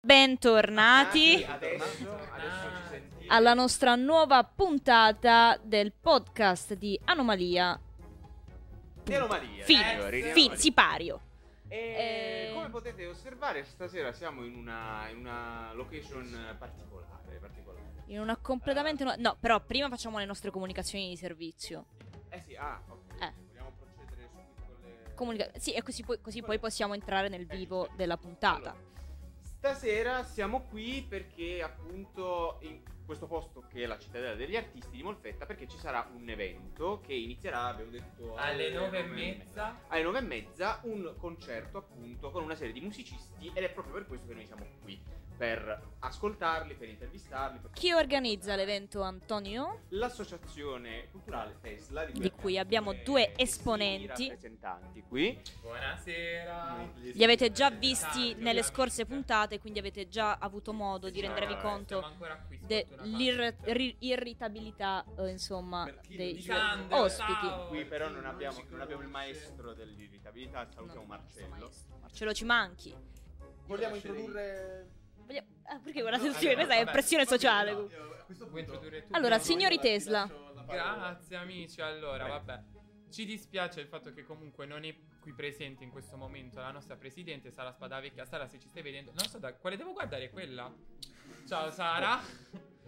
Bentornati alla nostra nuova puntata del podcast di Anomalia. Di anomalia. Fine, signori, di anomalia. sipario. E Eh, come potete osservare, stasera siamo in una, in una location particolare, particolare. In una completamente nuova... No, però prima facciamo le nostre comunicazioni di servizio. Eh sì, ah, ok. Eh. Vogliamo procedere subito con le... Comunica- sì, e così poi, così poi possiamo entrare nel vivo della puntata. Allora, stasera siamo qui perché appunto in questo posto che è la cittadella degli artisti di Molfetta perché ci sarà un evento che inizierà, abbiamo detto, Alle nove e mezza. alle nove e mezza un concerto appunto con una serie di musicisti ed è proprio per questo che noi siamo qui per ascoltarli, per intervistarli. per- Chi organizza l'evento, Antonio? L'associazione culturale Tesla Di cui abbiamo due esponenti. rappresentanti qui. Buonasera. Li avete già visti nelle scorse puntate, quindi avete già avuto modo di rendervi conto dell'irritabilità, insomma, dei Di Sandro, ospiti. ciao. Qui però non abbiamo, non abbiamo il maestro dell'irritabilità, salutiamo No, Marcello. Marcello ci manchi. Vogliamo introdurre ah, perché guardate tutti, questa è pressione sociale. Introdurre tu? Allora, signori Tesla, Grazie amici, allora vabbè. Ci dispiace il fatto che comunque non è qui presente in questo momento la nostra presidente Sara Spadavecchia. Sara, se ci stai vedendo, non so da quale devo guardare quella. Ciao Sara.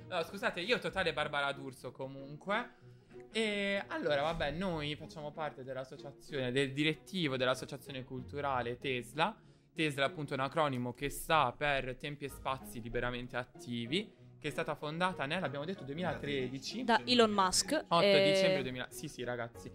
No, scusate, io totale Barbara D'Urso comunque. E allora, vabbè, noi facciamo parte dell'associazione, del direttivo dell'associazione culturale Tesla. Tesla è appunto un acronimo che sta per tempi e spazi liberamente attivi, che è stata fondata nel, abbiamo detto, 2013. da Elon Musk. 8 eh, dicembre 2000. Sì, sì, ragazzi.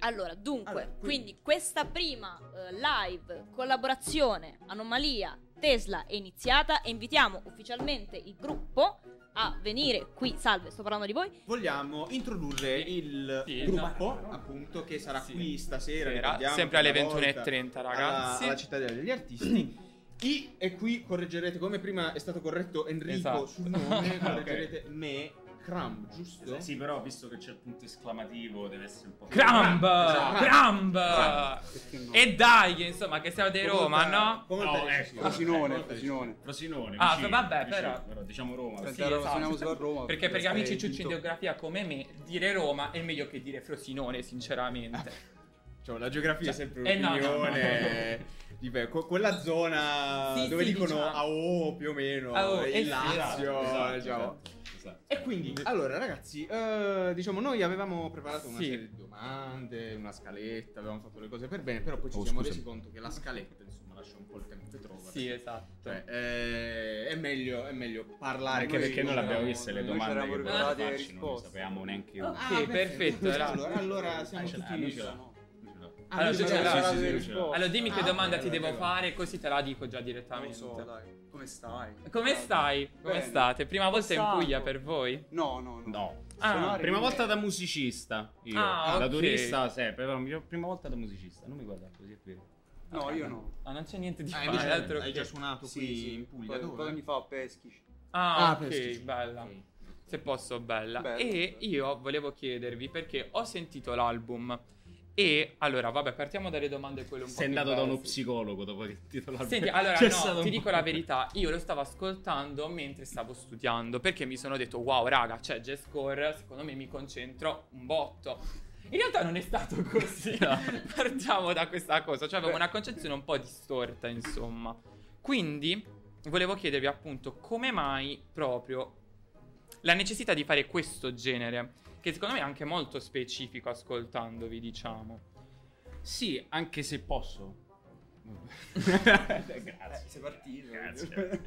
Allora, dunque, Allora, quindi questa prima eh, live collaborazione Anomalia Tesla è iniziata e invitiamo ufficialmente il gruppo a venire qui. Salve, sto parlando di voi. Vogliamo introdurre il Sì, gruppo, esatto. appunto, che sarà Sì. qui stasera. Sempre alle per una volta, 21.30, alla- ragazzi. Alla, cittadella degli artisti. I, e qui correggerete, come prima è stato corretto Enrico Esatto. sul nome, correggerete me, Cram, giusto? Sì, però visto che c'è il punto esclamativo, deve essere un po' Cramb! Esatto. Cramb! E dai, insomma, che siamo di Roma, no? Come No, te- ecco. Frosinone, Frosinone. Frosinone. Ah, vicino, vabbè, vicino, però- diciamo Roma. Sì, esatto. su Roma. Perché per gli amici ciucci in geografia come me, dire Roma è meglio che dire Frosinone, sinceramente. Cioè, la geografia è Cioè, sempre eh, no, no, un'opinione. Que- quella zona Sì, dove sì, dicono diciamo. AO più o meno, AO, il eh sì, Lazio, esatto, diciamo. esatto, esatto. E quindi, allora ragazzi, eh, diciamo, noi avevamo preparato una Sì. serie di domande, una scaletta, avevamo fatto le cose per bene, però poi ci Oh, siamo scusa. resi conto che la scaletta, insomma, lascia un po' il tempo che trova. Sì, esatto. Cioè, eh, è, meglio, è meglio parlare Anche che perché non l'abbiamo viste le noi domande che volevamo le farci, non sapevamo neanche io. Ok, perfetto, era- Allora, allora siamo Ah, tutti... lui ce. Allora, l'ha. l'ha. Sì, sì, sì. Allora, dimmi che Ah, domanda ok, ti devo ok. fare, così te la dico già Non direttamente. so, dai. Come stai? Come stai? Come Bene. state? Prima volta in. Puglia per voi? No, no, no. No. Ah, Prima volta da musicista. Io. Ah, da ok. turista sempre, però prima volta da musicista. Non mi guardare così, è vero. No, io no. Ah, non c'è niente di Ah, fare. altro hai che- già suonato Sì, qui sì. in Puglia? Poi anni fa a Peschici. Ah, Ah, ok, bella. Se posso, bella. Bello, e bello. io volevo chiedervi perché ho sentito l'album. E allora, vabbè, partiamo dalle domande quelle un po' Sei andato da uno psicologo dopo che ti titolo Senti, allora no, ti dico la verità, io lo stavo ascoltando mentre stavo studiando perché mi sono detto wow raga, c'è Jazz Core, secondo me mi concentro un botto. In realtà non è stato così, partiamo da questa cosa, cioè avevo una concezione un po' distorta insomma. Quindi volevo chiedervi appunto come mai proprio la necessità di fare questo genere, che secondo me è anche molto specifico ascoltandovi diciamo. Sì, anche se posso. Grazie. sei partito. Grazie.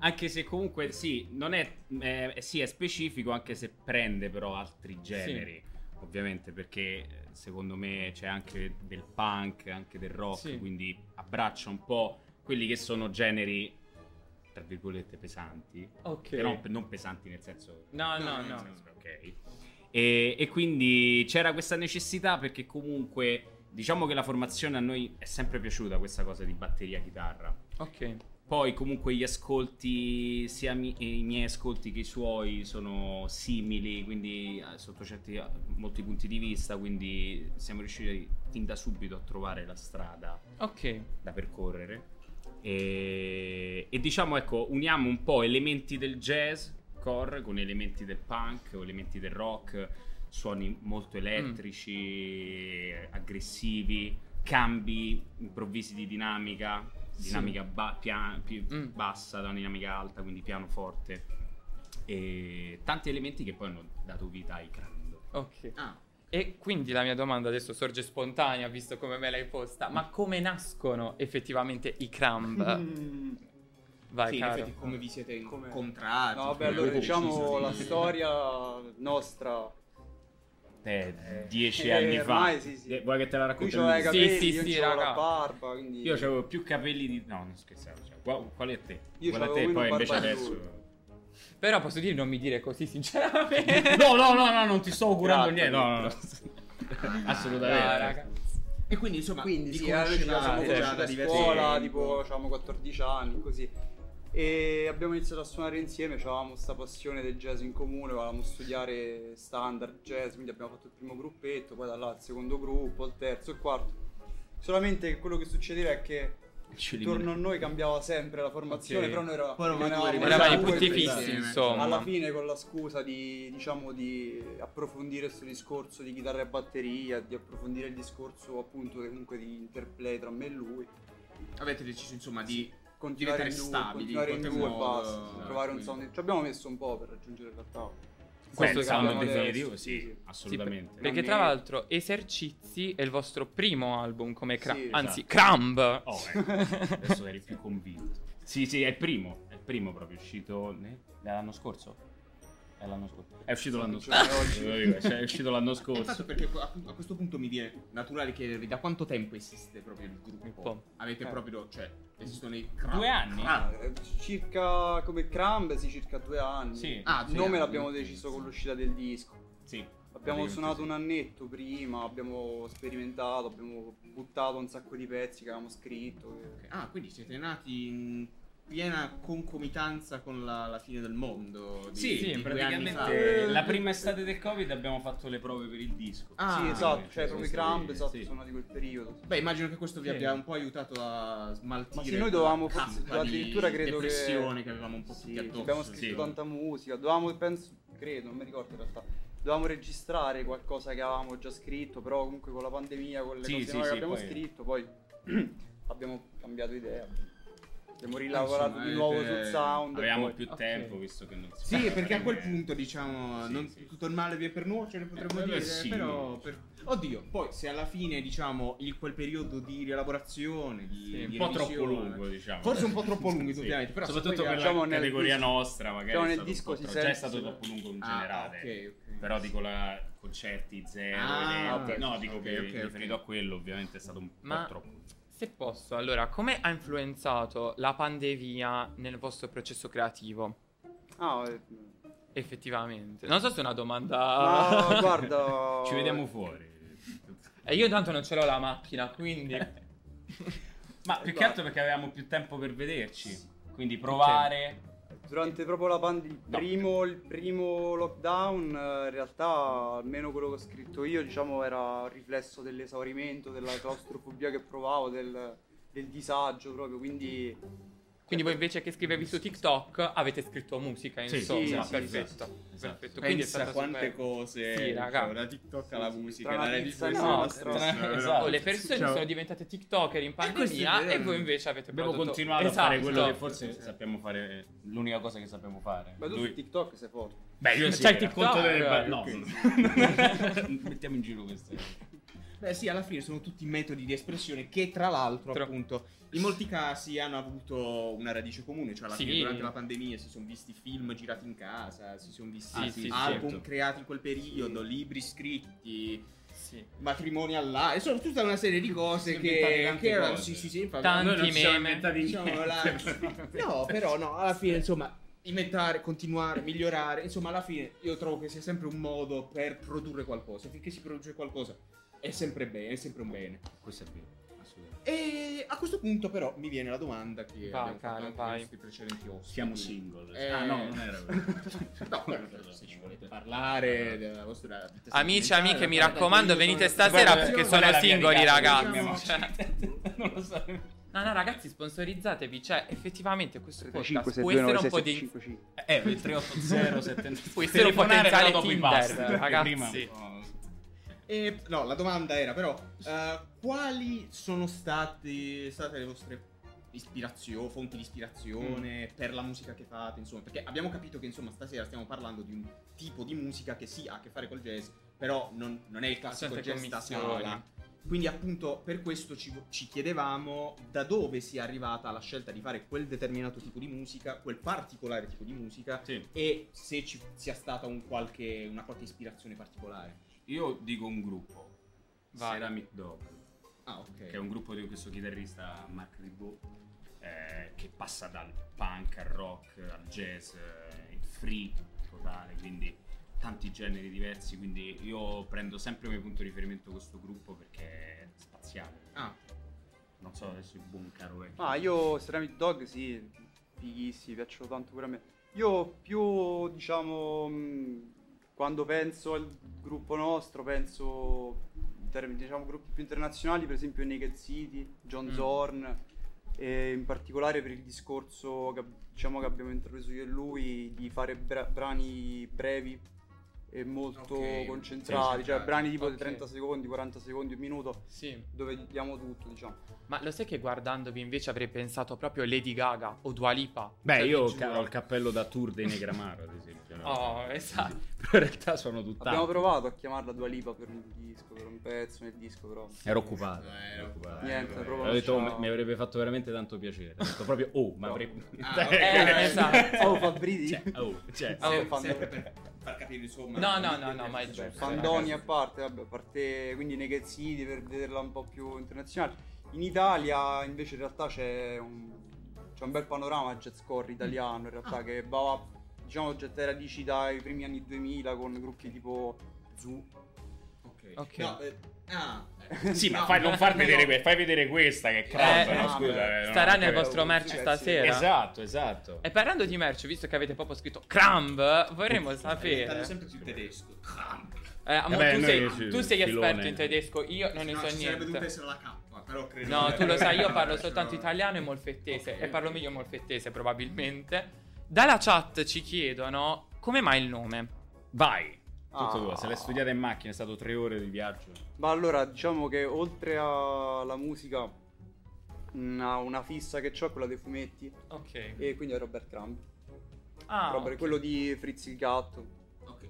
Anche se comunque sì, non è, eh, sì, è specifico, anche se prende però altri generi. Ovviamente, perché eh, secondo me c'è anche del punk, anche del rock, Sì. quindi abbraccia un po' quelli che sono generi, tra virgolette, pesanti. Ok. Però non pesanti nel senso... No, no, No, no. nel senso, ok. E, e quindi c'era questa necessità perché comunque diciamo che la formazione a noi è sempre piaciuta questa cosa di batteria chitarra. Ok. Poi comunque gli ascolti, sia mi- i miei ascolti che i suoi sono simili, quindi eh, sotto certi molti punti di vista, quindi siamo riusciti fin da subito a trovare la strada Ok. da percorrere. E, e diciamo, ecco, uniamo un po' elementi del jazz core con elementi del punk o elementi del rock, suoni molto elettrici, aggressivi, cambi improvvisi di dinamica, dinamica ba- pia- pi- Mm. bassa da una dinamica alta, quindi pianoforte. E tanti elementi che poi hanno dato vita ai crowd. Ok. Ah, E quindi la mia domanda adesso sorge spontanea, visto come me l'hai posta. Ma come nascono effettivamente i Crumb? Vai, sì, effetti come vi siete Come- incontrati? No, vabbè, allora diciamo la storia nostra. Eh, dieci eh, anni fa. ormai sì, sì. Eh, Vuoi che te la racconti? c'aveva i Sì, capelli, sì, io sì, c'avevo la barba, quindi... Io avevo più capelli di. No, non scherzavo. Cioè, qua- qual è te? Io Qual è te? Poi invece adesso. lui. Però posso dire non mi dire così sinceramente. No, no, no, no, non ti sto augurando Grazie, niente. No, no, no. No, Assolutamente. raga. E quindi insomma, Quindi sì, ci siamo conoscevate conosciuti da a scuola, tipo avevamo 14 anni, così. E abbiamo iniziato a suonare insieme, avevamo questa passione del jazz in comune, volevamo studiare standard jazz, quindi abbiamo fatto il primo gruppetto, poi da là il secondo gruppo, il terzo, il quarto. Solamente quello che succedeva è che intorno a noi cambiava sempre la formazione, Ok. però noi eravamo due, tutti quindi fissi, insomma. Alla fine con la scusa di, diciamo, di approfondire questo discorso di chitarra e batteria, di approfondire il discorso appunto comunque di interplay tra me e lui, Avete deciso insomma di continuare in due, stabili continuare in due e modo, basta, esatto, trovare un sound. Ci abbiamo messo un po' per raggiungere il realtà. Questo è il sound adesso, sì, assolutamente. Sì, perché tra l'altro Esercizi è il vostro primo album come Crumb, Sì, anzi esatto. Crumb. Oh, ecco, adesso eri più convinto. Sì, sì, è il primo. È il primo proprio, è uscito l'anno scorso. È l'anno scorso. È uscito l'anno Cioè, scorso. cioè, è uscito l'anno Infatti scorso. perché a questo punto mi viene naturale chiedervi da quanto tempo esiste proprio il gruppo? po'. Avete Eh. proprio, cioè, esistono i Due anni? Ah, Eh, Circa come Crumb, sì, circa due anni. Sì. Ah, il nome anni, l'abbiamo deciso con l'uscita del disco. Sì. Abbiamo suonato sì. un annetto prima, abbiamo sperimentato, abbiamo buttato un sacco di pezzi che avevamo scritto. e- Ah, quindi siete nati in piena concomitanza con la, la fine del mondo. Di, Sì, di praticamente la prima estate del Covid abbiamo fatto le prove per il disco. Ah, sì, esatto, cioè proprio i sì, esatto, sì. sono di quel periodo. Beh, immagino che questo vi Sì. abbia un po' aiutato a smaltire. Ma sì, noi dovevamo forse- addirittura credo che- che avevamo un po' Sì, addosso. abbiamo scritto sì. tanta musica, dovevamo, penso, credo, non mi ricordo in realtà, dovevamo registrare qualcosa che avevamo già scritto, però comunque con la pandemia, con le Sì, cose sì, che abbiamo poi- scritto, poi abbiamo cambiato idea. Abbiamo rilavorato insomma, di nuovo avete- sul sound. Avevamo poi- più tempo visto che non si Sì, perché a quel niente. punto, diciamo, Sì, non sì. tutto il male vi è per nuocere, potremmo Eh, dire, beh, sì. però... per- Oddio, poi se alla fine, diciamo, il, quel periodo di rielaborazione, di, Sì, di un po' troppo lungo, diciamo. Forse un po' troppo lungo, Sì. ovviamente, però soprattutto per diciamo la categoria disco- nostra, magari diciamo nel disco si sente- già è stato troppo lungo in Ah, generale. Però dico la concerti zero, Ah, no, dico che riferito a quello, ovviamente è stato un Ma- po' troppo. Se posso, allora, come ha influenzato la pandemia nel vostro processo creativo? Ah, eh, Effettivamente. Non so se è una domanda... ma guarda... Ci vediamo fuori. E io tanto non ce l'ho la macchina, quindi... Ma più che altro perché avevamo più tempo per vederci. Quindi provare. Durante proprio la pandemia, il, primo, il primo lockdown, eh, in realtà, almeno quello che ho scritto io, diciamo, era un riflesso dell'esaurimento, della claustrofobia che provavo, del, del disagio proprio, quindi... Quindi voi invece che scrivervi su TikTok avete scritto musica, Sì, insomma. sì, sì, perfetto. esatto, esatto. perfetto. Quindi è Pensa stata quante super- cose Sì, raga. cioè, da TikTok alla Sì, sì, musica dalle pizza Tra- esatto. Oh, le persone Cioè, sono diventate TikToker in è pandemia e voi invece avete Abbiamo prodotto- continuato a fare Esatto. quello che forse sappiamo fare. L'unica cosa che sappiamo fare. Ma tu Lui- su TikTok sei forte. Beh, io sì, C'hai il racconto TikTok? Eh, No, mettiamo in giro queste. Beh sì, alla fine sono tutti metodi di espressione che tra l'altro Tra- appunto in molti casi hanno avuto una radice comune, cioè alla Sì. fine durante la pandemia si sono visti film girati in casa, si sono visti Ah, sì, sì, album certo. creati in quel periodo, Sì. libri scritti, Sì. matrimoni all'aria, insomma tutta una serie di cose Si che, che erano, cose. sì sì sì, infatti, Tanti meme. diciamo, la-. No, però no, alla fine insomma inventare, continuare, migliorare, insomma alla fine io trovo che sia sempre un modo per produrre qualcosa, finché si produce qualcosa è sempre bene, è sempre un bene. Questo è vero, assolutamente. E a questo punto però mi viene la domanda che Vai, abbiamo caro, fatto anche vai. ai nostri precedenti ospiti. Siamo single. Eh, Ah, no, non era quello. No, però se ci volete parlare della vostra vita Amici, sentimentale, amiche, mi raccomando, venite stasera perché sono la mia singoli, ragazzi. Diciamo- Cioè- non lo so. No, no, ragazzi, sponsorizzatevi. Cioè, effettivamente questo 35 podcast può essere un po' di. 65. Eh, il 380 70 Può essere un potenziale Tinder, ragazzi. E, no, la domanda era però, eh, quali sono state, state le vostre ispirazioni, fonti di ispirazione per la musica che fate, insomma, perché abbiamo capito che insomma stasera stiamo parlando di un tipo di musica che sì ha a che fare col jazz, però non, non è il classico Tante jazz da sala. Quindi appunto per questo ci, ci chiedevamo da dove sia arrivata la scelta di fare quel determinato tipo di musica, quel particolare tipo di musica Sì. e se ci sia stata un qualche, una qualche ispirazione particolare. Io dico un gruppo. Vai. Ceramic Dog. Ah, ok. che è un gruppo di questo chitarrista Mark Ribot eh, che passa dal punk al rock al jazz eh, il free totale quindi tanti generi diversi quindi io prendo sempre come punto di riferimento questo gruppo perché è spaziale Ah, non so adesso il buon caro è Ah, io Ceramic Dog sì, fighissimi, piacciono tanto pure a me. Io più, diciamo, mh, quando penso al gruppo nostro, penso, in termini, diciamo, gruppi più internazionali, per esempio Naked City, John Mm. Zorn, e in particolare per il discorso che, diciamo, che abbiamo intrapreso io e lui di fare bra- brani brevi e molto Ok, concentrati, sì, cioè brani tipo ok. di 30 secondi, 40 secondi, un minuto, Sì. dove diamo tutto, diciamo. Ma lo sai che guardandovi invece avrei pensato proprio Lady Gaga o Dua Lipa? beh Cioè, io ho il cappello da tour dei Negramaro ad esempio no? Oh, esatto. però in realtà sono tutt'altro Abbiamo provato a chiamarla Dua Lipa per un disco, per un pezzo nel disco, però. ero occupato, Eh, ero occupato. Niente, vabbè. proprio- Ho detto, oh, mi- avrebbe fatto veramente tanto piacere. Ho detto proprio, oh, ma No. avrebbe. Ah, ok. Eh, esatto. Oh, Fabriti. Cioè, oh, cioè, Oh, sempre, sempre per far capire insomma No, no, no, no, ma è giusto. Fandoni a parte, vabbè, a parte quindi City per vederla un po' più internazionale. In Italia invece in realtà c'è un, c'è un bel panorama jazzcore italiano in realtà che va, diciamo, getta le radici dai primi anni 2000 con gruppi tipo Zoo. ok Ok. No, eh, ah eh. Sì, ma No, fai, non far vedere, que- fai vedere questa che è crap, Eh, no? no, Scusa, eh, Starà nel vostro merch sì, stasera. Esatto, esatto. E parlando di merch, visto che avete proprio scritto Crumb, vorremmo sapere. sempre più tedesco Eh, amore, Vabbè, tu, sei, sì, tu sei filone. esperto in tedesco, io non ne no, so ci sarebbe dovuta niente. essere la K però credo No, tu lo sai, io parlo soltanto italiano e molfettese. Ok, E parlo meglio molfettese, probabilmente. Dalla chat ci chiedono come mai il nome. Vai. Tutto Ah. tuo. Se l'hai studiata in macchina, è stato tre ore di viaggio. Ma allora diciamo che oltre alla musica una, una fissa che ho è quella dei fumetti Ok. e quindi è Robert Crumb. Ah, Robert, ok. quello di Fritz il gatto.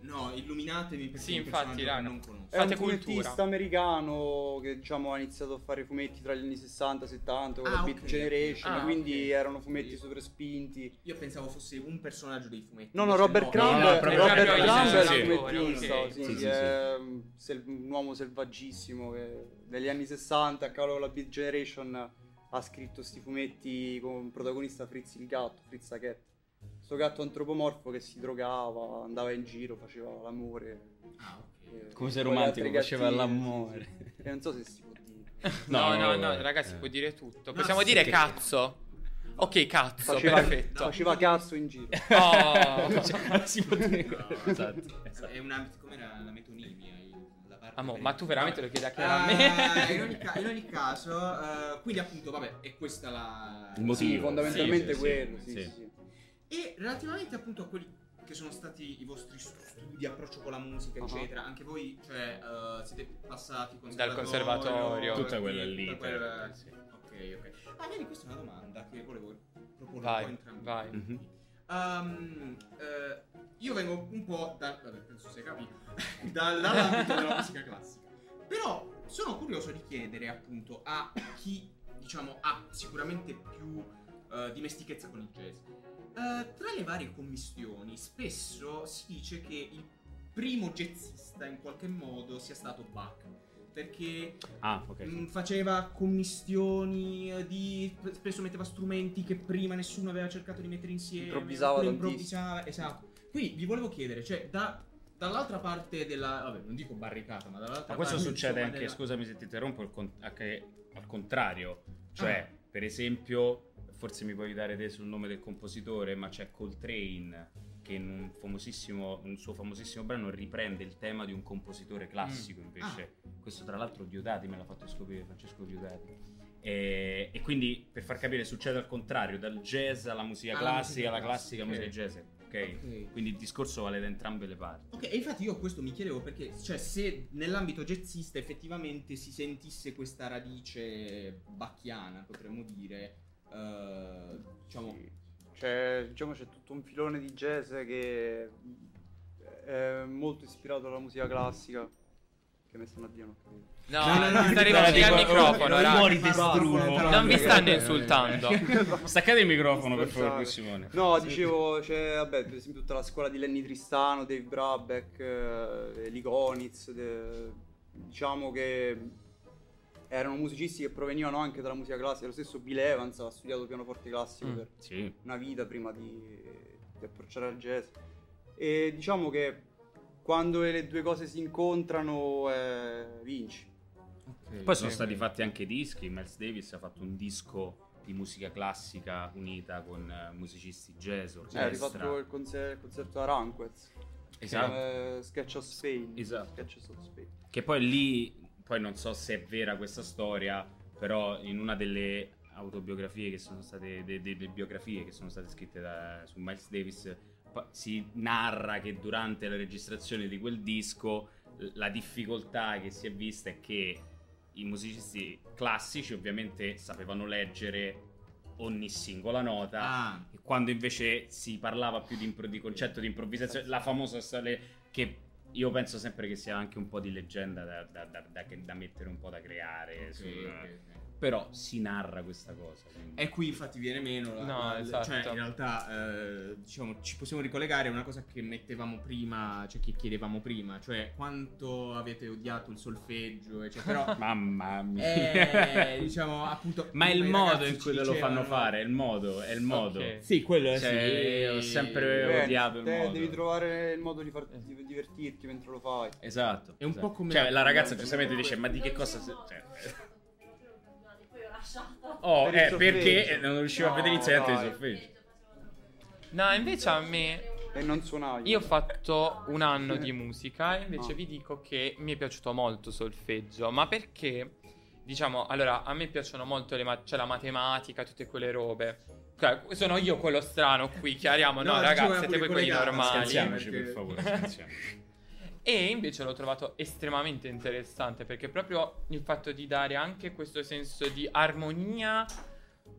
No illuminatemi perché Sì, infatti, raga. non conosco È Fate un fumettista americano che diciamo ha iniziato a fare fumetti tra gli anni 60 e 70 con Ah, la Beat ok. Generation, Ah, quindi ok. erano fumetti super spinti. io pensavo fosse un personaggio dei fumetti No, no, Robert no. Crumb, no, Robert proprio- Crumb sì, un sì, sì. fumettista, sì, sì, sì, è sel- un uomo selvaggissimo che negli anni 60 a cavolo con la Beat Generation ha scritto sti fumetti con protagonista Fritz il gatto, Fritz the Cat. Sto gatto antropomorfo che si drogava, andava in giro, faceva l'amore. ah ok eh, Come sei con gli romantico, altri faceva gattini, l'amore. sì, sì. E non so se si può dire. No, No, no, no, vabbè. ragazzi, Eh. può dire tutto. No, Possiamo sì, dire che- cazzo. Ok, cazzo, Faceva, perfetto. faceva cazzo in giro. Oh. Cioè, si può dire. No. Esatto, esatto. è una com'era la metonimia il- la parte Amo, ma tu veramente lo chiedi a Chiara a me? in, ogni ca- in ogni caso eh, quindi appunto vabbè è questa la Il motivo. Sì, fondamentalmente Sì, sì, quello, sì, sì, sì. sì, sì. E relativamente appunto a quelli che sono stati i vostri studi, approccio con la musica, Uh-huh. eccetera, anche voi, cioè, eh, siete passati Dal conservatorio. Tutta quella lì, tutta quella- sì. Ok, ok. Ah, vedi, questa è una domanda che volevo proporre un po' Vai, entrambi. vai. Mhm. Um, eh, io vengo un po' dal. Vabbè, penso sia capito. dal- dall'ambito della musica classica. Però sono curioso di chiedere appunto a chi, diciamo, ha sicuramente più eh, dimestichezza con il jazz. Eh, tra le varie commissioni, spesso si dice che il primo jazzista in qualche modo sia stato Bach. Perché Ah, ok. Mm, faceva commissioni eh, di spesso metteva strumenti che prima nessuno aveva cercato di mettere insieme Improvvisava improvvisava esatto quindi vi volevo chiedere cioè da- dall'altra parte della vabbè non dico barricata ma dall'altra Ma questo parte succede insomma, anche, della- scusami se ti interrompo, il con- anche al contrario. Cioè, Ah. per esempio, forse mi puoi aiutare te sul nome del compositore, ma c'è Coltrane che in un, famosissimo, un suo famosissimo brano riprende il tema di un compositore classico invece. Questo tra l'altro Diodati me l'ha fatto scoprire, Francesco Diodati. E, e quindi per far capire succede al contrario, dal jazz alla musica Alla classica, musica alla classica classica, musica jazz. Ok? Ok. Quindi il discorso vale da entrambe le parti. Ok, e infatti io questo mi chiedevo perché, cioè, se nell'ambito jazzista effettivamente si sentisse questa radice bacchiana, potremmo dire, eh, diciamo, C'è, diciamo, c'è tutto un filone di jazz che è molto ispirato alla musica classica. Che mi stanno a dire, non ho capito. No, No, no, no, sta arrivando al microfono, oh, raga. muori Non vi stanno insultando. Staccate il microfono per favore, Simone. No, dicevo, c'è, vabbè, per esempio tutta la scuola di Lenny Tristano, Dave Brabeck, eh, Lee Konitz, de- diciamo che erano musicisti che provenivano anche dalla musica classica, lo stesso Bill Evans ha studiato pianoforte classico Mm. per Sì. una vita prima di, di approcciare al jazz. E diciamo che quando le due cose si incontrano, eh, vinci. Poi sono stati fatti anche dischi. Miles Davis ha fatto un disco di musica classica unita con eh, musicisti jazz, Eh, ha orchestra. rifatto il, concer- il concerto a Aranquez. Esatto. Eh, Sketch of Spain. Esatto. Sketches of Spain. Che poi lì, poi non so se è vera questa storia, però in una delle autobiografie che sono state, de- de- delle biografie che sono state scritte da- su Miles Davis, si narra che durante la registrazione di quel disco la difficoltà che si è vista è che i musicisti classici ovviamente sapevano leggere ogni singola nota Ah, e quando invece si parlava più di, impro- di concetto di improvvisazione, la famosa storia che io penso sempre che sia anche un po' di leggenda da, da- da- da- mettere un po' da creare, ok, sul- ok, ok. Però si narra questa cosa. quindi- E qui infatti viene meno la, No, la- esatto. cioè in realtà eh, diciamo ci possiamo ricollegare a una cosa che mettevamo prima, cioè che chiedevamo prima, cioè quanto avete odiato il solfeggio, eccetera. Però Mamma mia. eh, diciamo appunto Ma è il modo in cui lo fanno fare, è il modo, è il modo. Ok. Sì, quello è Cioè, sì. ho sempre Bene, odiato il te modo. devi trovare il modo di, far- di divertirti mentre lo fai. Esatto. È un esatto. po' come Cioè, la- ragazza giustamente dice, ma di che cosa... cioè. Oh, Per il eh, perché non riuscivo a No, vedere l'insegnante di dai. solfeggio. No, invece a me E non suonavi. Io ho fatto un anno di musica e invece Ah. vi dico che mi è piaciuto molto solfeggio, ma perché, diciamo, allora a me piacciono molto le ma- cioè la matematica, tutte quelle robe. Cioè, sono io quello strano qui, chiariamo, no, No, ragazzi, diciamo, siete voi quelli normali. Scherziamoci perché- per favore, scherziamoci. E invece l'ho trovato estremamente interessante perché proprio il fatto di dare anche questo senso di armonia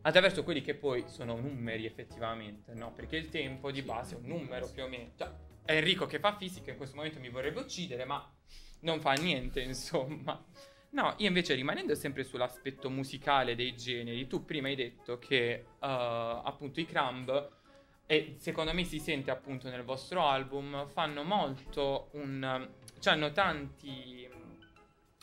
attraverso quelli che poi sono numeri effettivamente, no? Perché il tempo di base è un numero più o meno. Cioè, è Enrico che fa fisica in questo momento mi vorrebbe uccidere, ma non fa niente, insomma. No, io invece rimanendo sempre sull'aspetto musicale dei generi, tu prima hai detto che eh, appunto i Crumb e secondo me si sente appunto nel vostro album, fanno molto un... cioè hanno tanti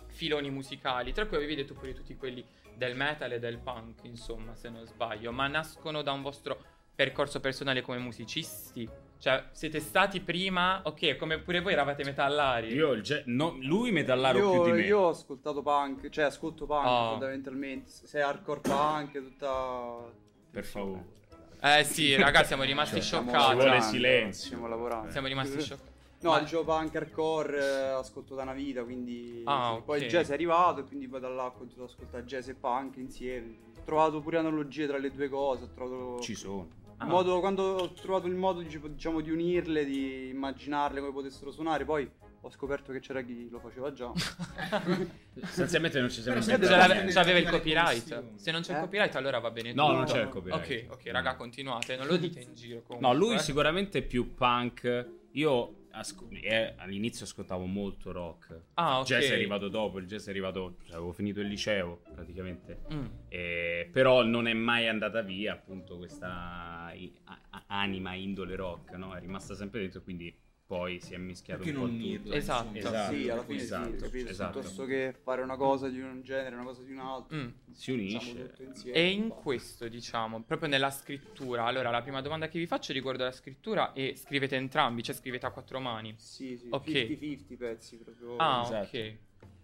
filoni musicali, tra cui avevi detto pure tutti quelli del metal e del punk, insomma, se non sbaglio, ma nascono da un vostro percorso personale come musicisti? Cioè, siete stati prima, ok, come pure voi eravate metallari? Io, il ge- no, lui metallaro io, più di me. io ho ascoltato punk, cioè ascolto punk Oh. fondamentalmente. Se è hardcore punk, tutta. Per favore. Eh sì, ragazzi, siamo rimasti Cioè, scioccati. ci vuole silenzio. Stiamo lavorando. Siamo rimasti scioccati. No, Ma- dicevo punk hardcore, eh, ascolto da una vita, quindi Ah, sì. poi il jazz è arrivato e quindi poi da là ho continuato ad ascoltare jazz e punk insieme. Ho trovato pure analogie tra le due cose, ho trovato Ci sono. il Ah. modo, quando ho trovato il modo diciamo, di unirle, di immaginarle come potessero suonare, poi ho scoperto che c'era chi lo faceva già. Sostanzialmente non ci siamo inventati Deve ce l'aveva il copyright. Se non c'è il Eh? copyright, allora va bene No, tutto. non c'è il copyright. Ok, ok, raga, continuate. Non lo dite in giro. Comunque. No, lui eh. sicuramente è più punk. Io asco- eh, all'inizio ascoltavo molto rock. Ah, ok. Il jazz è arrivato dopo, il jazz è arrivato, cioè, avevo finito il liceo praticamente. Mm. Eh, però non è mai andata via appunto questa i- a- a- anima indole rock, no? È rimasta sempre dentro, quindi poi si è mischiato Perché un po' non tutto. unirla? Esatto. Esatto. sì, alla fine esatto, sì, capito? esatto. Piuttosto che fare una cosa di un genere, una cosa di un altro. Mm. Si unisce. Tutto insieme. E in questo, diciamo, proprio nella scrittura. Allora, la prima domanda che vi faccio riguarda la scrittura e scrivete entrambi, cioè scrivete a quattro mani. Sì, sì, Ok. 50-50 pezzi proprio. Ah, Esatto. ok.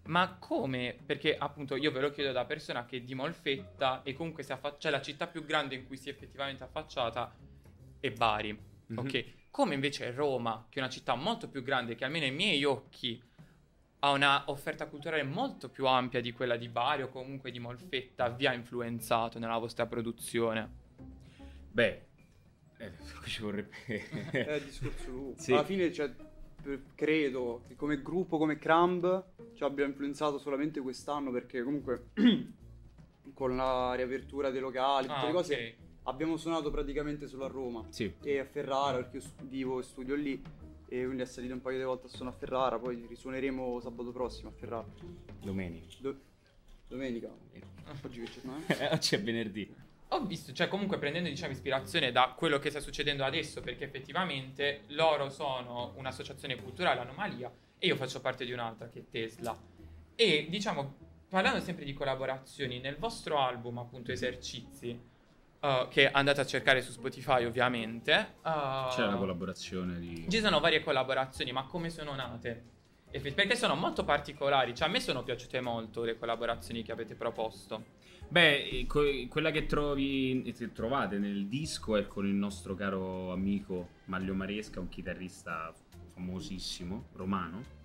Ma come? Perché appunto io ve lo chiedo da persona che è di Molfetta e comunque si affa- cioè la città più grande in cui si è effettivamente affacciata è Bari. Mhm. Ok. Come invece Roma, che è una città molto più grande, che almeno ai miei occhi ha una offerta culturale molto più ampia di quella di Bari o comunque di Molfetta vi ha influenzato nella vostra produzione? Beh, eh, ci vorrebbe... È il discorso lungo. Sì. Alla fine, cioè, credo che come gruppo, come Crumb, ci abbia influenzato solamente quest'anno perché comunque con la riapertura dei locali, tutte Ah, le cose, ok. Abbiamo suonato praticamente solo a Roma Sì, e a Ferrara perché io vivo e studio lì e quindi è salito un paio di volte a suonare a Ferrara, poi risuoneremo sabato prossimo a Ferrara. domenica. Do- domenica. Oggi che giornata? è? Eh, Oggi è venerdì. Ho visto, cioè comunque prendendo diciamo ispirazione da quello che sta succedendo adesso, perché effettivamente loro sono un'associazione culturale Anomalia e io faccio parte di un'altra che è Tesla. E diciamo, parlando sempre di collaborazioni, nel vostro album appunto Esercizi, eh, che andate a cercare su Spotify ovviamente, eh, C'è una collaborazione di... ci sono varie collaborazioni, ma come sono nate? Perché sono molto particolari, cioè a me sono piaciute molto le collaborazioni che avete proposto. Beh, eh, co- quella che trovi, trovate nel disco è con il nostro caro amico Maglio Maresca, un chitarrista famosissimo, romano.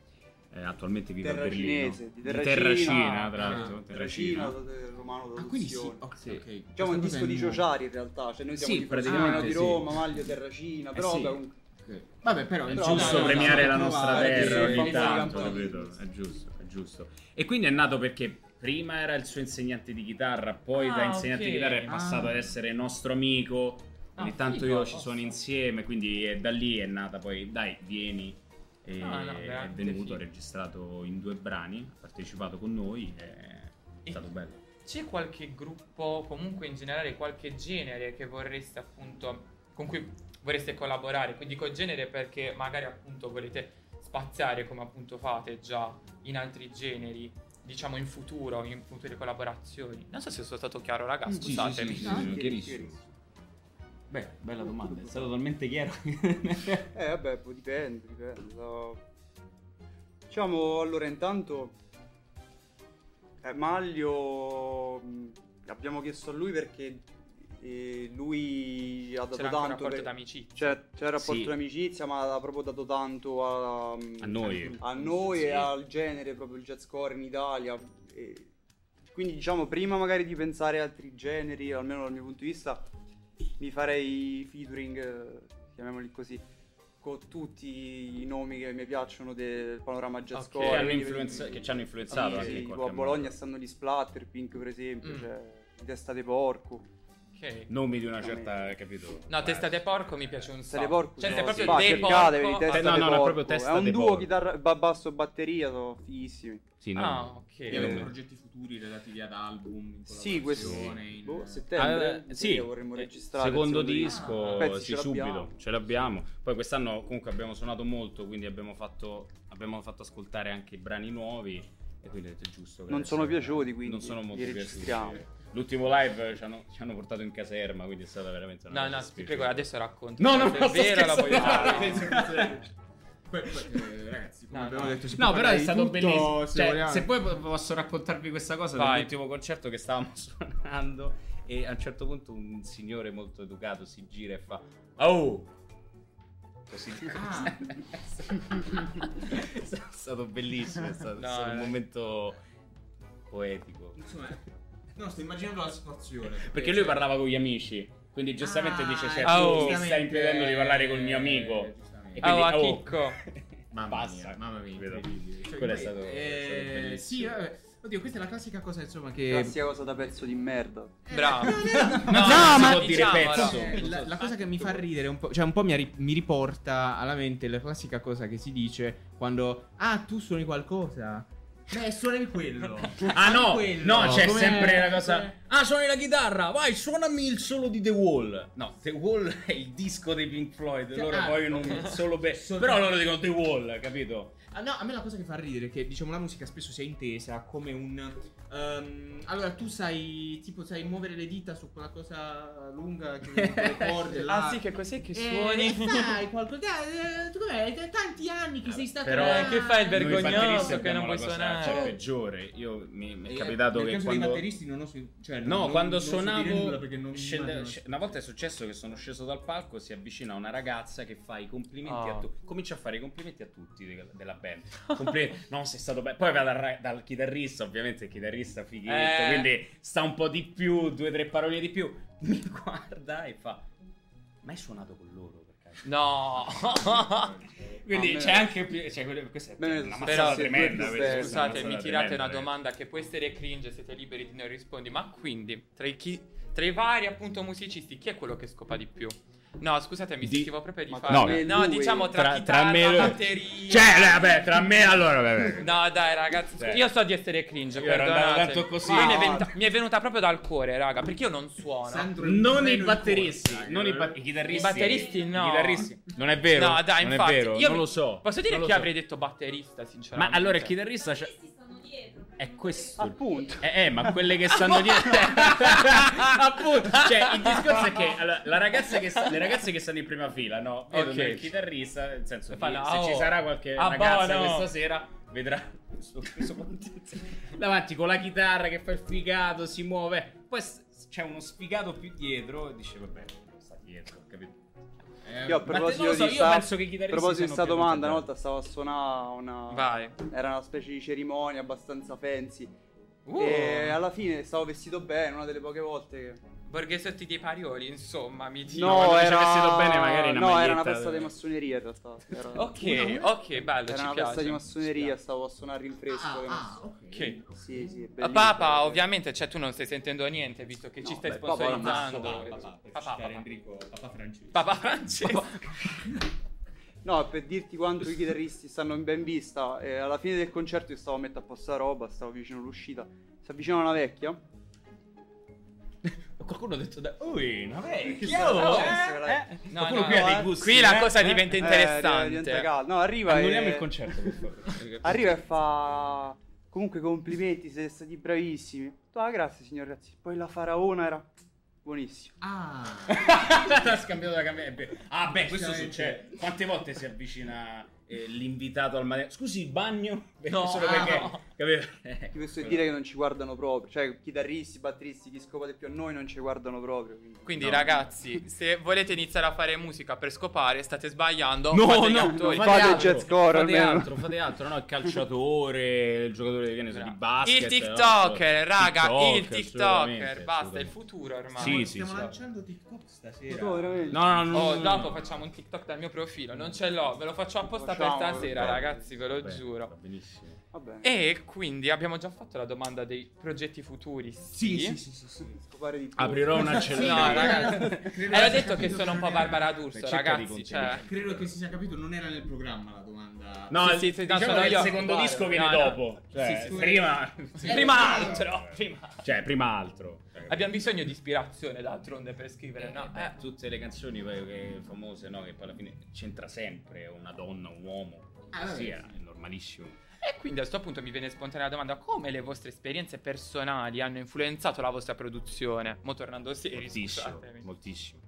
Eh, attualmente vive a Berlino. Terracinese, di Terracina, Terracina, tra Ah, l'altro. Terracina, Terracina. del romano Ah, quindi sì. traduzione. ok, Sì. ok. Diciamo un disco di. Ciociari in realtà, cioè noi siamo Sì, di praticamente di sì. Roma, Maglio, Terracina, però sì. vabbè, un- Ok. Vabbè, però è giusto premiare la nostra terra sì, ogni fa un po' di tanto, capito? È giusto, è giusto. E quindi è nato perché prima era il suo insegnante di chitarra, poi Ah, da insegnante di chitarra è passato Ah. ad essere nostro amico. Ogni Ah, tanto figo. io ci suono insieme, quindi è da lì è nata poi, dai, vieni. E Ah, no, è venuto, ha registrato in due brani, ha partecipato con noi, è E- stato bello. C'è qualche gruppo, comunque in generale qualche genere che vorreste appunto, con cui vorreste collaborare? Quindi dico genere perché magari appunto volete spaziare come appunto fate già in altri generi, diciamo in futuro, in future collaborazioni. Non so se sono stato chiaro raga, Sì, sì, scusatemi. sì, sì, Ah, sì, chiari- chiarissimo. chiarissimo. Beh, bella domanda, è stato talmente chiaro. Eh vabbè, poi dipende, dipende. Diciamo, allora intanto eh, Maglio abbiamo chiesto a lui perché eh, lui ha dato C'era tanto rapporto per- d'amicizia. C'è, c'è il rapporto Sì. d'amicizia, ma ha proprio dato tanto a, A noi. a noi Sì. e al genere, proprio il jazzcore in Italia. E quindi, diciamo, prima magari di pensare a altri generi, almeno dal mio punto di vista, mi farei featuring, eh, chiamiamoli così, con tutti i nomi che mi piacciono del panorama jazzcore. che, hanno influenza- che ci hanno influenzato Sì, anche sì, in a Bologna modo. stanno gli Splatter, Pink per esempio, Mm. cioè di testa di porco. Ok. Nomi di una certa, capito? No, Eh, testa de porco mi piace un sacco. porco Cioè, sei proprio va, de cercatevi porco. testa Eh, no, no, no, porco. proprio testa è un duo porco. chitarra ba- basso batteria sono fighissimi Sì, no. Ah, ok. E avete Eh. progetti futuri relativi ad album? In sì questo in- boh, settembre Ah, sì, vorremmo eh, registrare il secondo secondo disco, Ah, pezzi sì, ce subito, ce l'abbiamo. Poi quest'anno comunque abbiamo suonato molto, quindi abbiamo fatto, abbiamo fatto ascoltare anche i brani nuovi e quindi detto giusto. Non sono piaciuti, quindi Non sono molto li piaciuti. L'ultimo live ci hanno, ci hanno portato in caserma, quindi è stata veramente una No, cosa no, ti prego, adesso racconti. No, no, no, è vera la voglio fare. Que- eh, ragazzi, come No, abbiamo no. detto, No, però è stato tutto, bellissimo. se Cioè, se poi po- posso raccontarvi questa cosa Vai. dell'ultimo concerto che stavamo suonando e a un certo punto un signore molto educato si gira e fa Oh! Così. Ah. è stato bellissimo, è stato, è No, stato un eh. momento poetico. Insomma, no, sto immaginando la situazione. Perché lui parlava con gli amici, quindi giustamente Ah, dice, cioè, ah, tu oh. mi stai impedendo di parlare col mio amico. Eh. E quindi, Oh, a oh. chicco. Mamma Basta. mia, mamma mia, incredibile. Cioè, Quello è stato- è stato eh. Sì, vabbè. Oddio, questa è la classica cosa, insomma, che... Classica cosa da pezzo di merda. Bravo. No, No, non si ma diciamola. pezzo. Eh, la, la cosa che mi fa ridere un po', cioè un po' mi, ri- mi riporta alla mente la classica cosa che si dice quando Ah, tu suoni qualcosa? Beh, suonavi quello. Ah no, Quello. no, c'è Come- sempre la cosa. Ah, suoni la chitarra, vai, suonami il solo di The Wall. No, The Wall è il disco dei Pink Floyd. Cioè, loro ah, vogliono un solo per. Però loro dicono The Wall, capito? Ah, no, a me la cosa che fa ridere è che diciamo la musica spesso sia intesa come un ehm, allora tu sai tipo sai muovere le dita su quella cosa lunga che le corde là. Ah, sì, che cos'è che Eh, suoni? fai qualcosa. eh, tu com'è? Tanti anni che sei stato Però- là. Eh, che fai il vergognoso che non puoi suonare? Eh. peggiore. Io mi, mi è capitato nel che caso quando dei batteristi non ho cioè, No, non- quando non suonavo, non scende- sc- una volta è successo che sono sceso dal palco, si avvicina una ragazza che fa i complimenti Oh. a tutti, comincia a fare i complimenti a tutti de- della band. Complimenti, no, sei stato bello. Poi va dal, dal chitarrista, ovviamente il chitarrista fighetto, Eh. quindi sta un po' di più, due o tre parole di più. Mi guarda e fa "Ma hai suonato con loro per caso?" No. Quindi No, c'è me- anche più, cioè, quello- questa è me- una però- mazzata tremenda, una Scusate, mi tirate tremenda, una domanda che può essere cringe, siete liberi di non rispondi. Ma quindi, tra i, chi- tra i vari appunto musicisti, chi è quello che scopa di più? No, scusate, mi Di- sentivo proprio di Ma fare. no, No, diciamo tra, tra, chitarra, tra me e batteria. Cioè, vabbè, tra me allora, vabbè. No, dai, ragazzi, scusa, Cioè, io so di essere cringe. io tanto così. Ma mi, è venuta, mi è venuta proprio dal cuore, raga, perché io non suono. Sandro Non i batteristi, non i, ba- i chitarristi. I batteristi no. I chitarristi. Non è vero. No, dai, non infatti, è vero, io non lo so. Posso dire che so. avrei detto batterista, Ma sinceramente. allora il chitarrista c'è-. È questo. Appunto. Eh, eh, ma quelle che stanno dietro. Appunto, cioè, il discorso è che allora, la ragazza che sta- le ragazze che stanno in prima fila, no? Vedono il chitarrista, nel senso che Fanno, se "Oh, ci sarà qualche ah, ragazza boh, no." questa sera, vedrà questo- questo davanti con la chitarra che fa il figato, si muove. Poi c'è uno sfigato più dietro e dice, vabbè, sta dietro, capito? Eh, Io a proposito so, di io sta- penso che i a chitarristi proposito di siano sta più domanda, una volta stavo a suonare una Vai. era una specie di cerimonia abbastanza fancy Uh. e alla fine stavo vestito bene, una delle poche volte che Borghesotti dei Parioli, insomma, mi dico. No, dice era vestito bene, magari una No, era una festa di massoneria in realtà. Era, Ok, ok, bello, era ci una piace. festa di massoneria, stavo a suonare il rinfresco. Ah, che ah, ok. Sì, sì. Papa, ovviamente, cioè tu non stai sentendo niente visto che ci No, stai beh, sponsorizzando. Papà, Papà, papà, citare Enrico, papà Francesco. papà Francesco. No, per dirti quanto i chitarristi stanno in ben vista, eh, alla fine del concerto io stavo a mettere a posto la roba, stavo vicino all'uscita. Si avvicina una vecchia. Qualcuno ha detto, da... ui, una vecchia, oh, no, eh, eh. No, Qualcuno no, qui ha no, dei eh. gusti. Qui la eh, cosa diventa Eh, interessante. diventa. No, arriva Annulliamo e... il concerto, per favore. Arriva e fa... Comunque complimenti, siete stati bravissimi. Ah, grazie signor Razzi. Poi la faraona era buonissima. Ah, ha scambiato la camera. Ah, beh, questo succede. Quante volte si avvicina eh, l'invitato al matrimonio? Scusi, il bagno? No, solo perché. no. Capito? Ti posso dire che non ci guardano proprio. Cioè, chitarristi, batteristi, chi scopa di più a noi non ci guardano proprio. quindi- Quindi, No. ragazzi, se volete iniziare a fare musica per scopare, state sbagliando. No, fate no, attori. fate fate altro, jazzcore, fate almeno. altro, fate altro, no? Il calciatore, il giocatore che ne so, di basket. il TikToker, no? raga, TikTok, il TikToker. Basta, il futuro ormai. Sì, sì, stiamo sì. lanciando TikTok stasera. Veramente? No, no, no. Oh, no, dopo no. facciamo un TikTok dal mio profilo. Non ce l'ho, ve lo faccio apposta per stasera, ragazzi, ve lo Vabbè, giuro. benissimo. Vabbè. E quindi abbiamo già fatto la domanda dei progetti futuri. Sì, sì, sì, sì, sì. Scopare di più. Aprirò una No, cellula. ragazzi. Ero si sia detto che sono un po' era- Barbara D'Urso, ragazzi. Cioè. Credo che si sia capito, non era nel programma la domanda. No, Sì, sì, sì, no, diciamo sono che io. il secondo disco viene no, no. dopo. Cioè, Sì, sì. prima. prima altro. Prima. Cioè, prima altro. Abbiamo bisogno di ispirazione d'altronde per scrivere, no? Beh, Eh. tutte le canzoni poi che famose, no? Che poi alla fine c'entra sempre una donna, un uomo. Ah, sì, è normalissimo. E quindi a questo punto mi viene spontanea la domanda: come le vostre esperienze personali hanno influenzato la vostra produzione? Mo tornando seri, Moltissimo, scusatemi. moltissimo.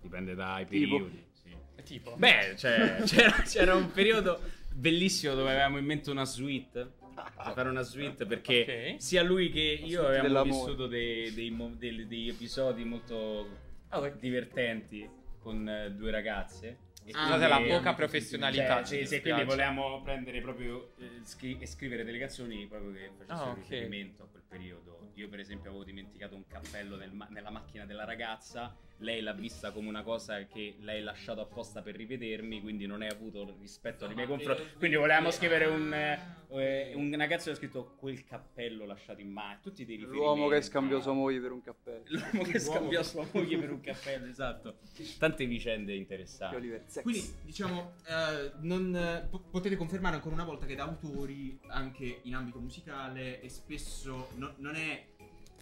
Dipende dai Tipo? periodi. sì. Tipo, Beh, cioè, c'era, c'era un periodo bellissimo dove avevamo in mente una suite. Per fare una suite perché Ok. sia lui che io avevamo dell'amore. vissuto dei, dei dei- degli episodi molto Ah, divertenti con eh, due ragazze. E Scusate la quindi- poca professionalità. Cioè, ci sì, sì, quindi volevamo prendere proprio eh, scri- e scrivere delle canzoni proprio che facessero Ah, ok. riferimento a quel periodo. Io, per esempio, avevo dimenticato un cappello nel ma- nella macchina della ragazza. Lei l'ha vista come una cosa che lei ha lasciato apposta per rivedermi, quindi non hai avuto rispetto nei miei confronti. Quindi volevamo scrivere un, eh, una canzone ho scritto quel cappello lasciato in mano. Tutti dei riferimenti. L'uomo che scambiò sua moglie per un cappello. L'uomo che scambiò sua moglie per un cappello, esatto. Tante vicende Che interessanti. Quindi, diciamo, eh, non, eh, po- potete confermare ancora una volta che da autori, anche in ambito musicale, e spesso no- non è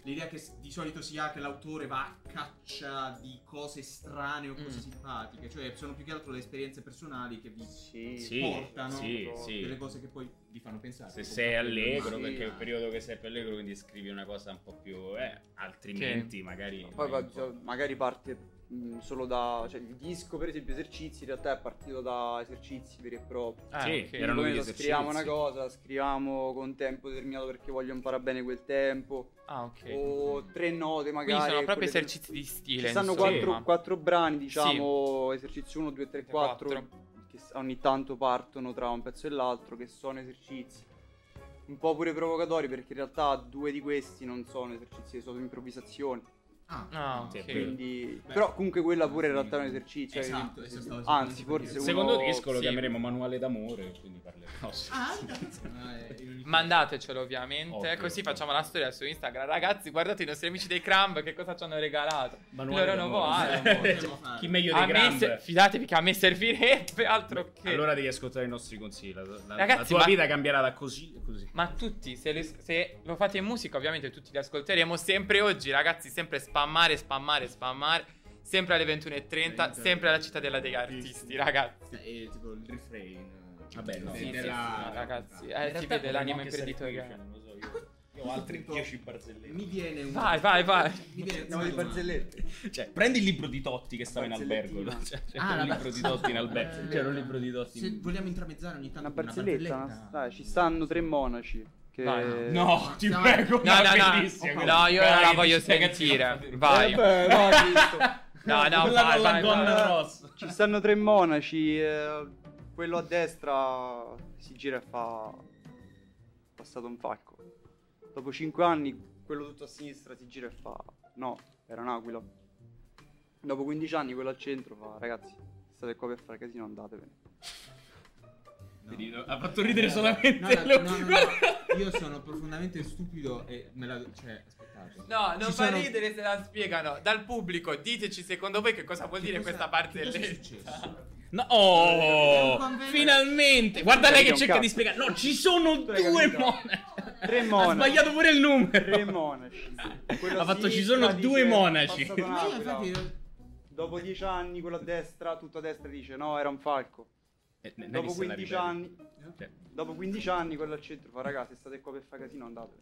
l'idea che di solito si ha che l'autore va a caccia di cose strane o cose Mm. simpatiche, cioè sono più che altro le esperienze personali che vi Sì. Portano sì, sì. delle cose che poi vi fanno pensare. Se sei allegro, perché è un periodo che sei più allegro, quindi scrivi una cosa un po' più. Eh, altrimenti magari. Poi vai va- un po'. magari parte mh, solo da... cioè il disco per esempio esercizi in realtà è partito da esercizi veri e propri. Ah, Sì, ok. erano esercizi. scriviamo una cosa, scriviamo con tempo determinato perché voglio imparare bene quel tempo. Ah, ok. O tre note magari. Quindi sono proprio esercizi di stile. Ci stanno quattro, quattro brani, diciamo, esercizio 1, 2, 3, 4, Quattro. che ogni tanto partono tra un pezzo e l'altro, che sono esercizi. Un po' pure provocatori perché in realtà due di questi non sono esercizi, sono improvvisazioni. Ah, Ah, Sì, è ok. vero. Quindi, Beh, però comunque quella pure in realtà è un esercizio. Esatto, adesso stavo anzi, esattamente forse dire. secondo uno- disco lo sì. chiameremo Manuale d'amore, quindi parleremo. No, sì. Ah, ah, eh, ogni- Mandatecelo ovviamente, Ovvio. così facciamo la storia su Instagram. Ragazzi, guardate i nostri amici dei Crumb che cosa ci hanno regalato. Manuale Loro d'amore. nuovale. Potremmo fare. Chi meglio dei Gramb? se- fidatevi che a me servirebbe altro che. Allora devi ascoltare i nostri consigli. La, la- Ragazzi, la tua ma- vita cambierà da così così. Ma tutti, se, le- se lo fate in musica, ovviamente tutti li ascolteremo sempre oggi, ragazzi. Sempre spammare, spammare, spammare. Sempre alle 21.30, sempre alla cittadella degli artisti, ragazzi. Eh, tipo il refrain. Vabbè, no. Sì, della- sì, ragazzi. Eh, si vede l'anima imprenditoriale. qui, non lo so, io- Io ho altri Appunto, 10 barzellette. Mi viene un... Vai, vai, vai. Mi viene una domanda. barzellette. Cioè, prendi il libro di Totti che stava in albergo. Cioè, c'è Ah, un la libro di Totti in albergo. Eh, C'era un libro di Totti. Se vogliamo intramezzare ogni tanto Una barzelletta, una- barzelletta. dai, ci stanno tre monaci. Che... Vai. No, ti Stiamo- prego. No, no, no. No, io non la voglio sentire. Vai. Eh, beh, no. No, no, Quella vai, vai, vai. rossa. Ci stanno tre monaci. eh, quello a destra si gira e fa. Passato un falco. Dopo cinque anni, quello tutto a sinistra si gira e fa. No, era un aquila. Dopo 15 anni, quello al centro fa. Ragazzi, state qua per fare casino, andatevene. Vedi, Ha fatto ridere solamente. No, no, no, no, no. Io sono profondamente stupido e me la... Cioè, aspettate. No, non Ci fa sono- ridere se la spiegano. Dal pubblico, diteci secondo voi che cosa vuol Che dire cosa- questa che cosa è barzelletta. successo? No, oh, finalmente. Guarda lei che cerca di spiegare. No, ci sono due monaci. Tre Ha monaci. sbagliato pure il numero. Tre monaci. Quello Ha fatto, ci sono due dice, monaci. Dopo 10 anni, quello a destra, tutto a destra dice: No, era un falco. Eh, ne- Dopo vista una 15 ribelle? anni, Cioè, dopo 15 anni, quello al centro fa: Ragazzi, state qua per fare casino, andate.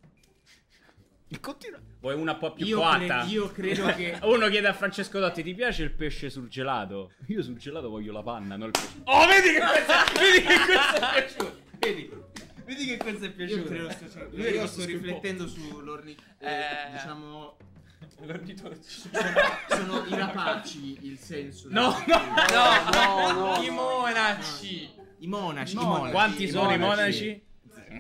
Continua. Vuoi una po' più Io, coatta? cre- io credo che... Uno chiede a Francesco Dotti: Ti piace il pesce sul gelato? Io sul gelato voglio la panna, non il pesce. Oh, vedi che questo, vedi che questo è piaciuto. Vedi, vedi che questo è Io piaciuto. credo sto, cioè, io sto rimasto riflettendo sull'orni... Eh. Eh, diciamo... Sono i rapaci il senso. No, del- no. No, no, I no. monaci. I monaci, I monaci. Quanti I sono i monaci?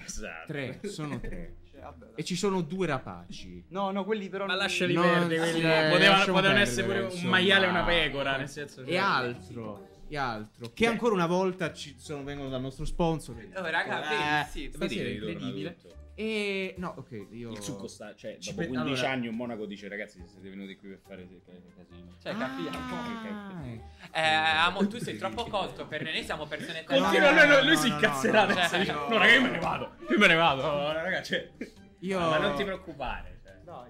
Esatto. Tre, sono tre. Cioè. E ci sono due rapaci. No, no, quelli però. Ma non- lasciali No, perdere, sì, quelli eh, potevano, potevano perdere, essere pure un maiale e una pecora, nel senso. E cioè- altro. E altro. Che Cioè- ancora una volta ci sono, vengono dal nostro sponsor. Oh, raga, Eh, vedi, sì, incredibile. tutto. E no, ok, io Il succo sta, cioè, Ci dopo pe- 15 allora- anni un monaco dice ragazzi siete venuti qui per fare casino. Cioè, capiamo. Ah, ecco. Eh, amo, tu sei troppo colto per noi, noi siamo persone Continua, no, lui, no, lui, lui no, si no, incazzerà no, adesso. no, dice, no. no, raga, io me ne vado. Io me ne vado. No, raga, cioè. Io Ma non ti preoccupare. Cioè. Dai.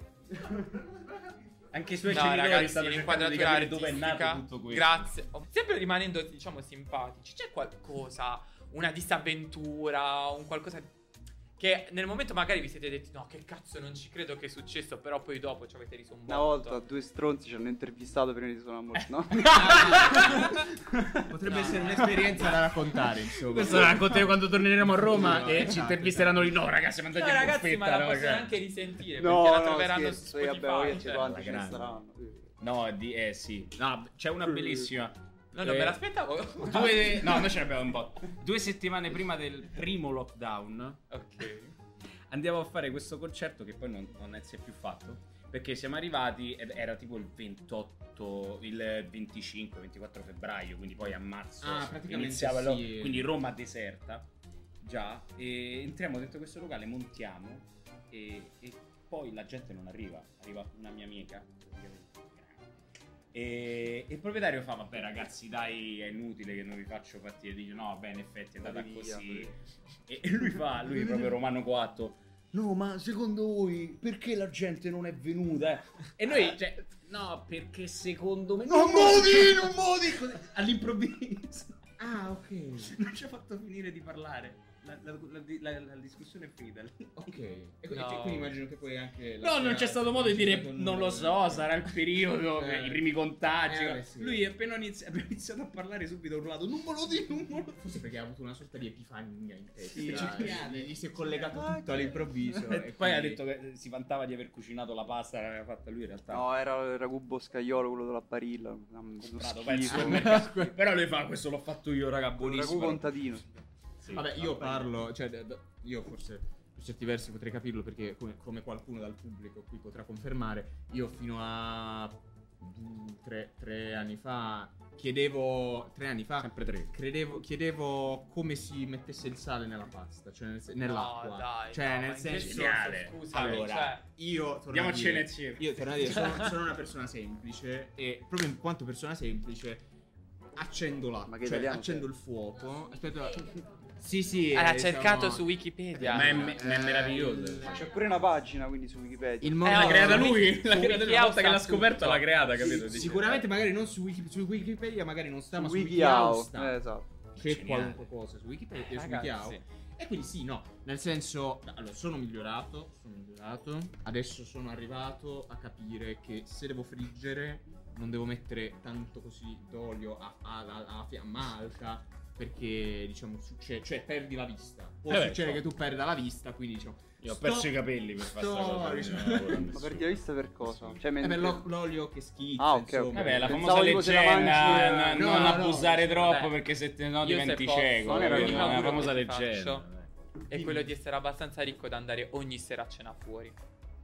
Anche i suoi No, ragazzi, stanno di l'inquadratura capire dove è nato tutto questo. Grazie. Oh, Sempre rimanendo, diciamo, simpatici, c'è qualcosa, una disavventura, un qualcosa che nel momento magari vi siete detti no, che cazzo, non ci credo che è successo, però poi dopo ci avete riso un Una botto. volta due stronzi ci hanno intervistato prima di suonare a morte, no? Potrebbe No. essere un'esperienza da raccontare, insomma. Questo lo racconteremo quando torneremo a Roma No, e esatto. ci intervisteranno lì. No, ragazzi, No, mandate in ragazzi, buffetta, ma la no, possono cioè. anche risentire No, perché la no, troveranno scherzo, su Spotify. vabbè, cioè. ce ne saranno? No, di, eh sì. No, c'è una bellissima. No, non Eh, me l'aspettavo. Due, no, noi ce ne abbiamo un po'. Due settimane prima del primo lockdown ok. andiamo a fare questo concerto che poi non, non si è più fatto. Perché siamo arrivati, ed era tipo il 28, il 25, 24 febbraio, quindi poi a marzo Ah, praticamente iniziava lo- sì. quindi Roma deserta. Già, e entriamo dentro questo locale, montiamo e, e poi la gente non arriva. Arriva una mia amica. praticamente, E, il proprietario fa: Vabbè, ragazzi, dai, è inutile che non vi faccio partire. Dice: No, vabbè, in effetti è andata via, così. E, e lui fa, lui proprio romano coatto. No, ma secondo voi perché la gente non è venuta? E noi, cioè, no, perché secondo me. Non modi, non modi! All'improvviso. Ah, ok. Non ci ha fatto finire di parlare. La, la- la- la- la discussione è finita. Ok. E quindi, No. quindi immagino che poi anche. No, non c'è stato modo di dire non lo so, sarà il periodo, Eh. i primi contagi. Eh, vabbè, sì. Lui appena inizi- abbiamo iniziato a parlare subito ha urlato non me lo di, non me lo Forse perché ha avuto una sorta di epifania in testa. Sì, Cioè, gli si è collegato tutto all'improvviso. E e poi ha quindi- detto che si vantava di aver cucinato la pasta, l'aveva fatta lui in realtà. No, era il ragù boscaiolo, quello della barilla. comprato mercato. Però lui fa questo l'ho fatto io, raga, Un buonissimo. ragù contadino. Sì, Vabbè, io parlo, cioè, d- d- io forse per certi versi potrei capirlo perché come, come qualcuno dal pubblico qui potrà confermare, io fino a tre, tre anni fa chiedevo, tre anni fa, Sempre tre. credevo, chiedevo come si mettesse il sale nella pasta, cioè nel nell'acqua. No, dai, cioè, no, nel senso... Geniale. senso, scusami, Allora, cioè, io torno Andiamo a dire, io torno a dire, sono, sono una persona semplice e proprio in quanto persona semplice accendo l'acqua, cioè accendo il fuoco. Aspetta, sì, sì. l'ha eh, cercato su Wikipedia. Ma è, me- ma è Eh, meraviglioso. C'è pure una pagina quindi su Wikipedia. Il Eh, mondo l'ha oh, creata su lui. L'ha su creata Wiki una volta che l'ha scoperto, tutto. l'ha creata, capito? Dice- Sicuramente magari non su, Wiki, su Wikipedia, magari non sta, ma su WikiHow. Sta. Eh, esatto. C'è Geniale. qualunque cosa su Wikipedia e su. WikiHow. E quindi sì, no, nel senso, allora, sono migliorato, sono migliorato, adesso sono arrivato a capire che se devo friggere non devo mettere tanto così d'olio a, a- a- a fiamma alta perché diciamo succede, cioè perdi la vista. Può Eh beh, succedere so. che tu perda la vista, quindi diciamo... Io ho sto- perso i capelli per fare questa sto- cosa. diciamo- Ma perdi la vista per cosa? Cioè, Eh mentre... beh, l'o- l'olio che schizza, Ah, ok, ok. insomma. Vabbè, la Pensavo famosa leggenda, eh, no, non no, abusare no, troppo vabbè. perché se te no diventi cieco. non era la famosa leggenda. è quello di essere abbastanza ricco da andare ogni sera a cena fuori.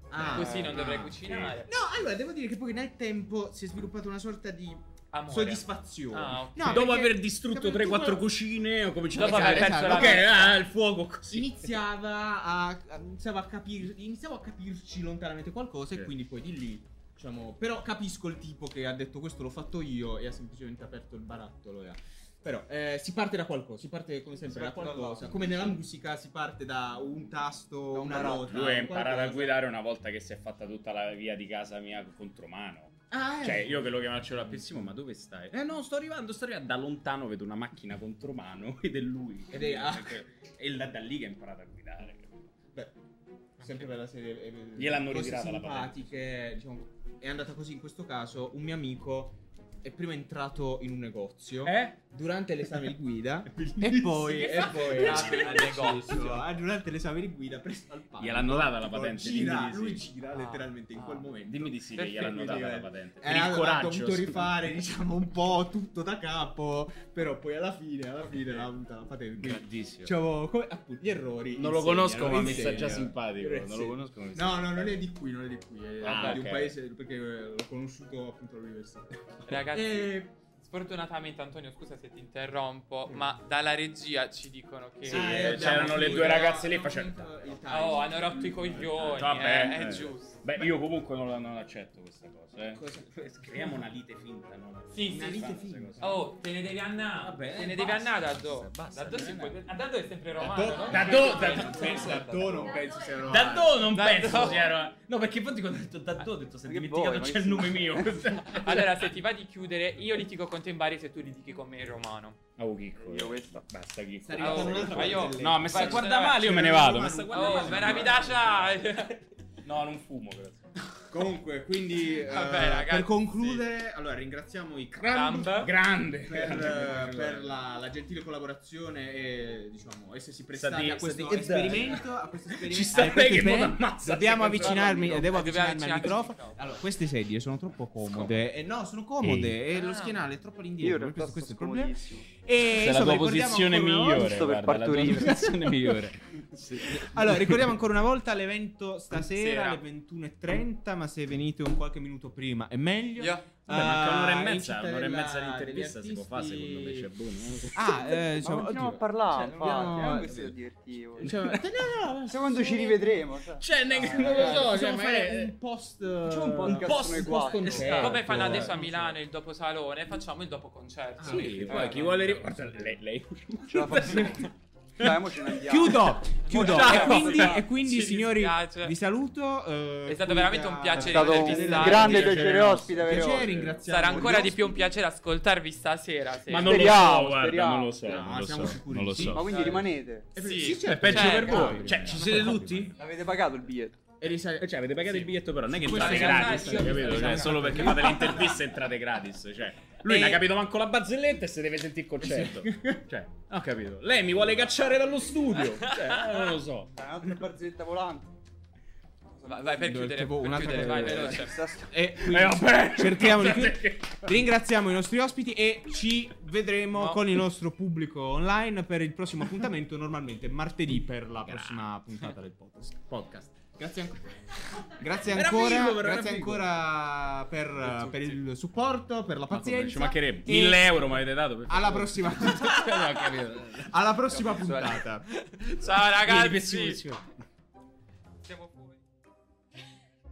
Ah, Così non dovrei ah, cucinare. No, allora devo dire che poi nel tempo si è sviluppata una sorta di Amore. soddisfazione. Ah, ok. No, Dopo aver distrutto capito, 3-4 tu- cucine, ho cominciato a aver Esatto, esatto. Ok, ah, il fuoco così. iniziava a, iniziava a capire iniziavo a capirci lontanamente qualcosa Sì. e quindi poi di lì diciamo però capisco il tipo che ha detto questo l'ho fatto io e ha semplicemente aperto il barattolo e ha- però eh, si parte da qualcosa si parte come sempre da parte qualcosa come nella musica si parte da un tasto Da un una barattolo. nota Lui ha imparato a guidare una volta che si è fatta tutta la via di casa mia contro mano. Ah. Cioè, io che lo chiamavo cellulare Pissimo, ma dove stai? Eh no, sto arrivando, sto arrivando. Da lontano vedo una macchina contro mano ed è lui. Ed è- ah. E da, da lì che ha imparato a guidare. Beh, sempre per la serie eh, Gliel'hanno ritirata la simpatiche diciamo è andata così in questo caso un mio amico è prima entrato in un negozio Eh? Durante l'esame di guida e poi, e poi deciso, negozio. ah, durante l'esame di guida preso al palo Gliel'hanno data la patente, gira, lui gira Ah, letteralmente in ah. quel momento Dimmi di sì che gliel'hanno data la eh, patente. e Per il ha- ha coraggio. dovuto rifare diciamo un po' tutto da capo però poi alla fine alla fine l'ha avuta la patente Grandissimo. diciamo come appunto gli errori Non lo conosco, ma mi sta già simpatico. Non lo conosco, No, no, non è di qui, non è di qui, è Ah, di un paese perché eh, l'ho conosciuto appunto all'università. Ragazzi, E... sfortunatamente Antonio, scusa se ti interrompo, ma dalla regia ci dicono che Sì, eh, c'erano le due ragazze lì facendo-. Oh, hanno rotto i coglioni, Vabbè, eh, è eh. giusto. Beh, io comunque non, non accetto questa cosa. Eh. Cosa- Creiamo una lite finta, no? Sì, Una sì, lite finta. Oh, te ne devi andare. Vabbè, te ne basta, devi andare da do. basta, da do si può. andare. A Daddo è sempre Da romano. do- no? da do- da- da do non penso sia Da do non Da penso do. sia No, perché infatti quando ho detto da do ho detto se dimenticato c'è il nome mio. Allora, se ti va di chiudere, io litigo con te in Bari se tu litighi con me in romano. Oh, Chicco. Io questa. Basta Chicco. Oh, un'altra ma io-. No, mi sta guarda male, io me ne vado. Mi sta guarda Oh, male. me la vidaccia! No, non fumo, grazie. Comunque, quindi eh, Vabbè, ragazzi. per concludere, allora ringraziamo i. Crumb Grande. per, eh, per la, la gentile collaborazione e diciamo essersi prestati Stati- a questo esperimento. A questo esperimento. Ci sta a questo lei che Dobbiamo avvicinarmi, devo avvicinarmi al microfono. Allora, queste sedie sono troppo comode. E no, sono comode. E lo Ah. schienale è troppo all'indietro. Questo, questo è il problema. E Questa è la insomma, tua posizione migliore. Guarda, la tua posizione migliore. Allora, ricordiamo ancora una volta l'evento stasera Sera. alle 21.30, ma se venite un qualche minuto prima è meglio. Io- Vabbè, ma un'ora Ah, e in mezza, un'ora e mezza di intervista si può fare secondo me, c'è buono. so. Ah, eh, Ma diciamo, continuiamo a oddio. parlare, Cioè, infatti, abbiamo- eh, questo è divertivo. Cioè, no, no, Secondo ci rivedremo, cioè. Cioè, ne- Eh, non lo so, cioè, fare un post Facciamo un un podcast post, noi post concerto. Come fanno adesso a Eh, Milano il dopo salone, facciamo il dopo concerto. Ah, Sì, ok. poi Eh, chi no. vuole ri- Guarda, lei, lei... Ce la facciamo. Dai. Chiudo, chiudo. E quindi, e quindi, signori, dispiace. vi saluto. eh, È stato veramente un È piacere stato un grande Piacere ospite Piacere, ringraziamo Sarà ancora di più un piacere ascoltarvi stasera. se- Ma non Speriamo, lo so, guarda, speriamo. non lo so, No, non lo siamo so, sicuri non lo sì. so. Ma quindi rimanete? Eh, Sì, sì, È certo. peggio Certo. per voi. Cioè, ci siete tutti? Avete pagato il biglietto? E risale- Cioè, avete pagato il biglietto, però non è che Questo entrate è gratis, capito? io- Cioè, io- solo perché fate le interviste entrate gratis. Cioè, lui E- non ha capito manco la barzelletta e se deve sentire il concetto. Cioè, ho capito. Lei mi vuole cacciare dallo studio. Cioè, non lo so. Un'altra barzelletta volante. Vai, vai per chiudere, tipo per chiudere, vai veloce. Sta- E quindi Eh, vabbè. cerchiamo di Perché- Ringraziamo i nostri ospiti e ci vedremo No. con il nostro pubblico online per il prossimo appuntamento, normalmente martedì per la prossima puntata del podcast. podcast. Grazie ancora. Grazie ancora, figo, grazie ancora per, per il supporto, per la pazienza. Ci mancherebbe. E 1000 euro mi avete dato. Per Alla prossima alla prossima puntata. Ciao ragazzi.